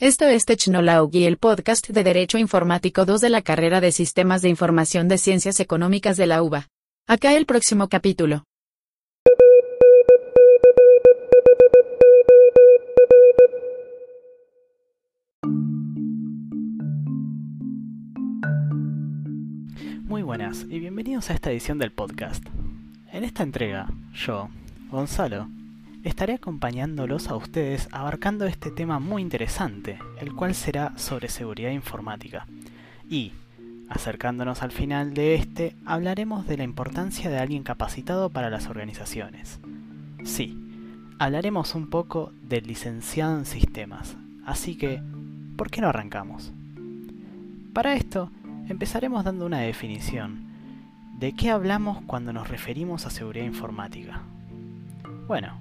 Esto es Technology, el podcast de Derecho Informático 2 de la carrera de Sistemas de Información de Ciencias Económicas de la UBA. Acá el próximo capítulo. Muy buenas y bienvenidos a esta edición del podcast. En esta entrega, yo, Gonzalo, estaré acompañándolos a ustedes abarcando este tema muy interesante, el cual será sobre seguridad informática. Y, acercándonos al final de este, hablaremos de la importancia de alguien capacitado para las organizaciones. Sí, hablaremos un poco del licenciado en sistemas, así que, ¿por qué no arrancamos? Para esto, empezaremos dando una definición. ¿De qué hablamos cuando nos referimos a seguridad informática? Bueno,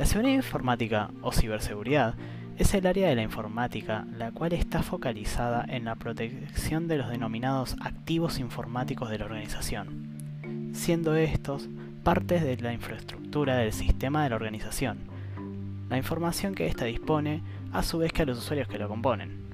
la seguridad informática o ciberseguridad es el área de la informática la cual está focalizada en la protección de los denominados activos informáticos de la organización, siendo estos partes de la infraestructura del sistema de la organización, la información que ésta dispone a su vez que a los usuarios que lo componen.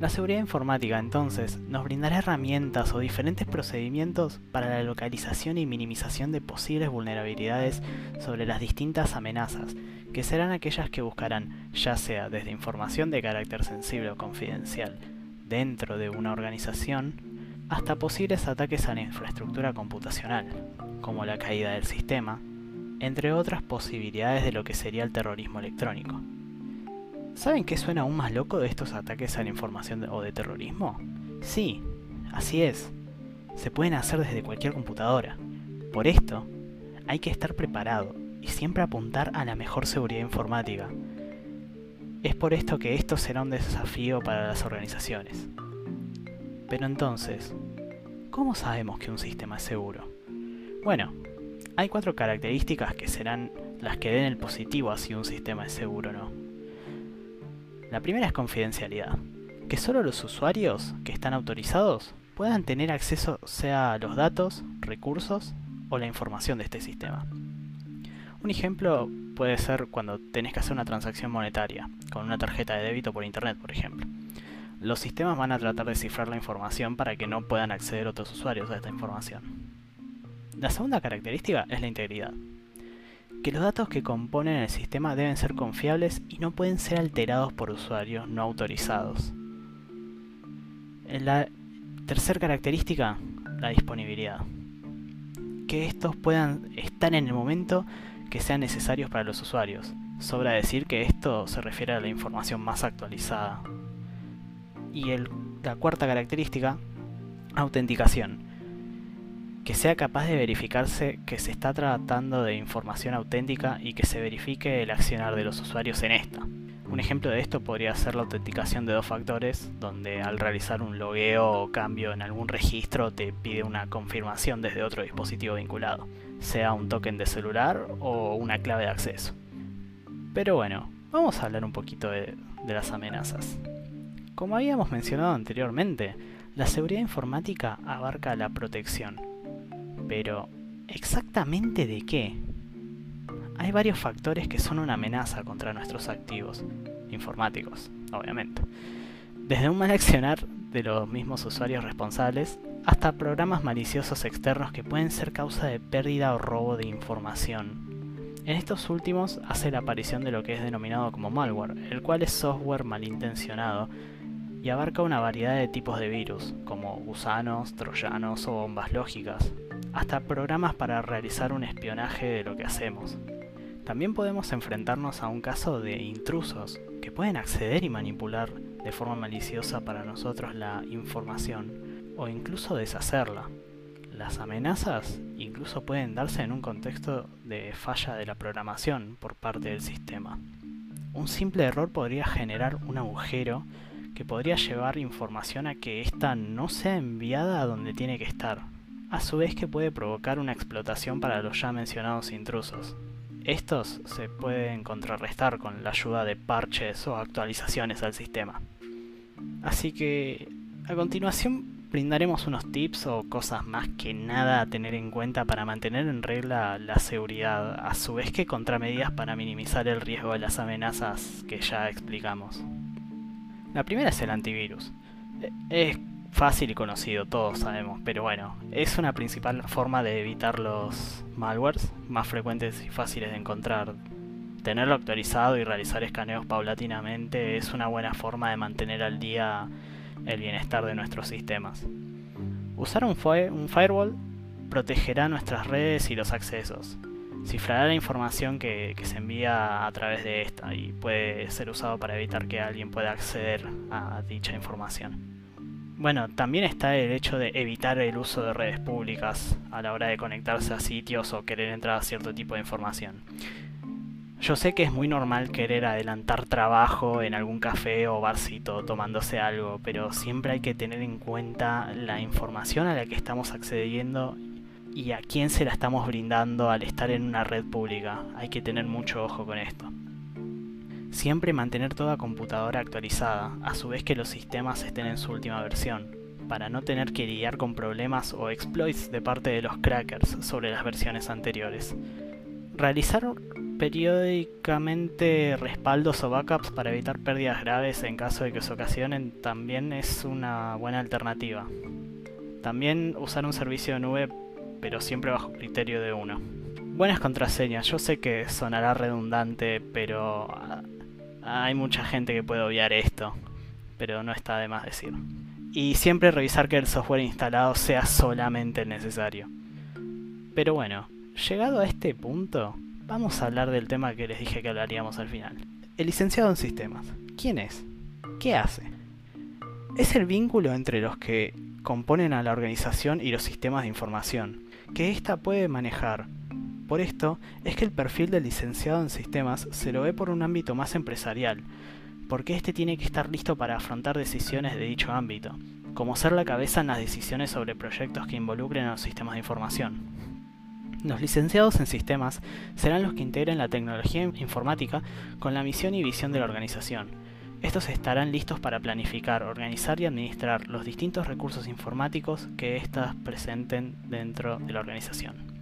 La seguridad informática entonces nos brindará herramientas o diferentes procedimientos para la localización y minimización de posibles vulnerabilidades sobre las distintas amenazas, que serán aquellas que buscarán, ya sea desde información de carácter sensible o confidencial dentro de una organización, hasta posibles ataques a la infraestructura computacional, como la caída del sistema, entre otras posibilidades de lo que sería el terrorismo electrónico. ¿Saben qué suena aún más loco de estos ataques a la información o de terrorismo? Sí, así es. Se pueden hacer desde cualquier computadora. Por esto, hay que estar preparado y siempre apuntar a la mejor seguridad informática. Es por esto que esto será un desafío para las organizaciones. Pero entonces, ¿cómo sabemos que un sistema es seguro? Bueno, hay cuatro características que serán las que den el positivo a si un sistema es seguro o no. La primera es confidencialidad, que solo los usuarios que están autorizados puedan tener acceso sea a los datos, recursos o la información de este sistema. Un ejemplo puede ser cuando tenés que hacer una transacción monetaria con una tarjeta de débito por internet, por ejemplo. Los sistemas van a tratar de cifrar la información para que no puedan acceder otros usuarios a esta información. La segunda característica es la integridad que los datos que componen el sistema deben ser confiables y no pueden ser alterados por usuarios no autorizados. La tercera característica, la disponibilidad. Que estos puedan estar en el momento que sean necesarios para los usuarios. Sobra decir que esto se refiere a la información más actualizada. Y la cuarta característica, autenticación que sea capaz de verificarse que se está tratando de información auténtica y que se verifique el accionar de los usuarios en esta. Un ejemplo de esto podría ser la autenticación de dos factores, donde al realizar un logueo o cambio en algún registro te pide una confirmación desde otro dispositivo vinculado, sea un token de celular o una clave de acceso. Pero bueno, vamos a hablar un poquito de, de las amenazas. Como habíamos mencionado anteriormente, la seguridad informática abarca la protección, pero, ¿exactamente de qué? Hay varios factores que son una amenaza contra nuestros activos, informáticos, obviamente. Desde un mal accionar de los mismos usuarios responsables hasta programas maliciosos externos que pueden ser causa de pérdida o robo de información. En estos últimos hace la aparición de lo que es denominado como malware, el cual es software malintencionado y abarca una variedad de tipos de virus, como gusanos, troyanos o bombas lógicas, hasta programas para realizar un espionaje de lo que hacemos. También podemos enfrentarnos a un caso de intrusos que pueden acceder y manipular de forma maliciosa para nosotros la información o incluso deshacerla. Las amenazas incluso pueden darse en un contexto de falla de la programación por parte del sistema. Un simple error podría generar un agujero que podría llevar información a que ésta no sea enviada a donde tiene que estar, a su vez que puede provocar una explotación para los ya mencionados intrusos. Estos se pueden contrarrestar con la ayuda de parches o actualizaciones al sistema. Así que a continuación brindaremos unos tips o cosas más que nada a tener en cuenta para mantener en regla la seguridad, a su vez que contramedidas para minimizar el riesgo de las amenazas que ya explicamos. La primera es el antivirus. E, es fácil y conocido, todos sabemos, pero bueno, es una principal forma de evitar los malwares más frecuentes y fáciles de encontrar. Tenerlo actualizado y realizar escaneos paulatinamente es una buena forma de mantener al día el bienestar de nuestros sistemas. Usar un, firewall protegerá nuestras redes y los accesos. Cifrará la información que, que, se envía a través de esta y puede ser usado para evitar que alguien pueda acceder a dicha información. Bueno, también está el hecho de evitar el uso de redes públicas a la hora de conectarse a sitios o querer entrar a cierto tipo de información. Yo sé que es muy normal querer adelantar trabajo en algún café o barcito tomándose algo, pero siempre hay que tener en cuenta la información a la que estamos accediendo y a quién se la estamos brindando al estar en una red pública. Hay que tener mucho ojo con esto. Siempre mantener toda computadora actualizada, a su vez que los sistemas estén en su última versión, para no tener que lidiar con problemas o exploits de parte de los crackers sobre las versiones anteriores. Realizar periódicamente respaldos o backups para evitar pérdidas graves en caso de que se ocasionen también es una buena alternativa. También usar un servicio de nube pero siempre bajo criterio de uno. Buenas contraseñas, yo sé que sonará redundante, pero hay mucha gente que puede obviar esto, pero no está de más decir. Y siempre revisar que el software instalado sea solamente el necesario. Pero bueno, llegado a este punto, vamos a hablar del tema que les dije que hablaríamos al final. El licenciado en sistemas. ¿Quién es? ¿Qué hace? Es el vínculo entre los que componen a la organización y los sistemas de información, que ésta puede manejar por esto es que el perfil del licenciado en sistemas se lo ve por un ámbito más empresarial, porque éste tiene que estar listo para afrontar decisiones de dicho ámbito, como ser la cabeza en las decisiones sobre proyectos que involucren a los sistemas de información. Los licenciados en sistemas serán los que integren la tecnología informática con la misión y visión de la organización. Estos estarán listos para planificar, organizar y administrar los distintos recursos informáticos que éstas presenten dentro de la organización.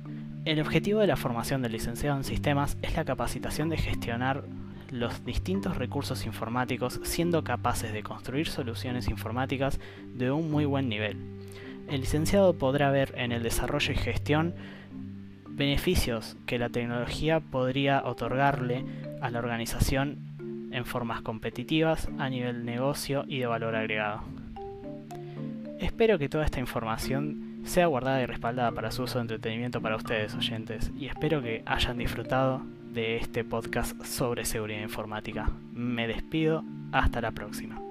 El objetivo de la formación del licenciado en sistemas es la capacitación de gestionar los distintos recursos informáticos siendo capaces de construir soluciones informáticas de un muy buen nivel. El licenciado podrá ver en el desarrollo y gestión beneficios que la tecnología podría otorgarle a la organización en formas competitivas a nivel negocio y de valor agregado. Espero que toda esta información sea guardada y respaldada para su uso de entretenimiento para ustedes oyentes y espero que hayan disfrutado de este podcast sobre seguridad informática. Me despido, hasta la próxima.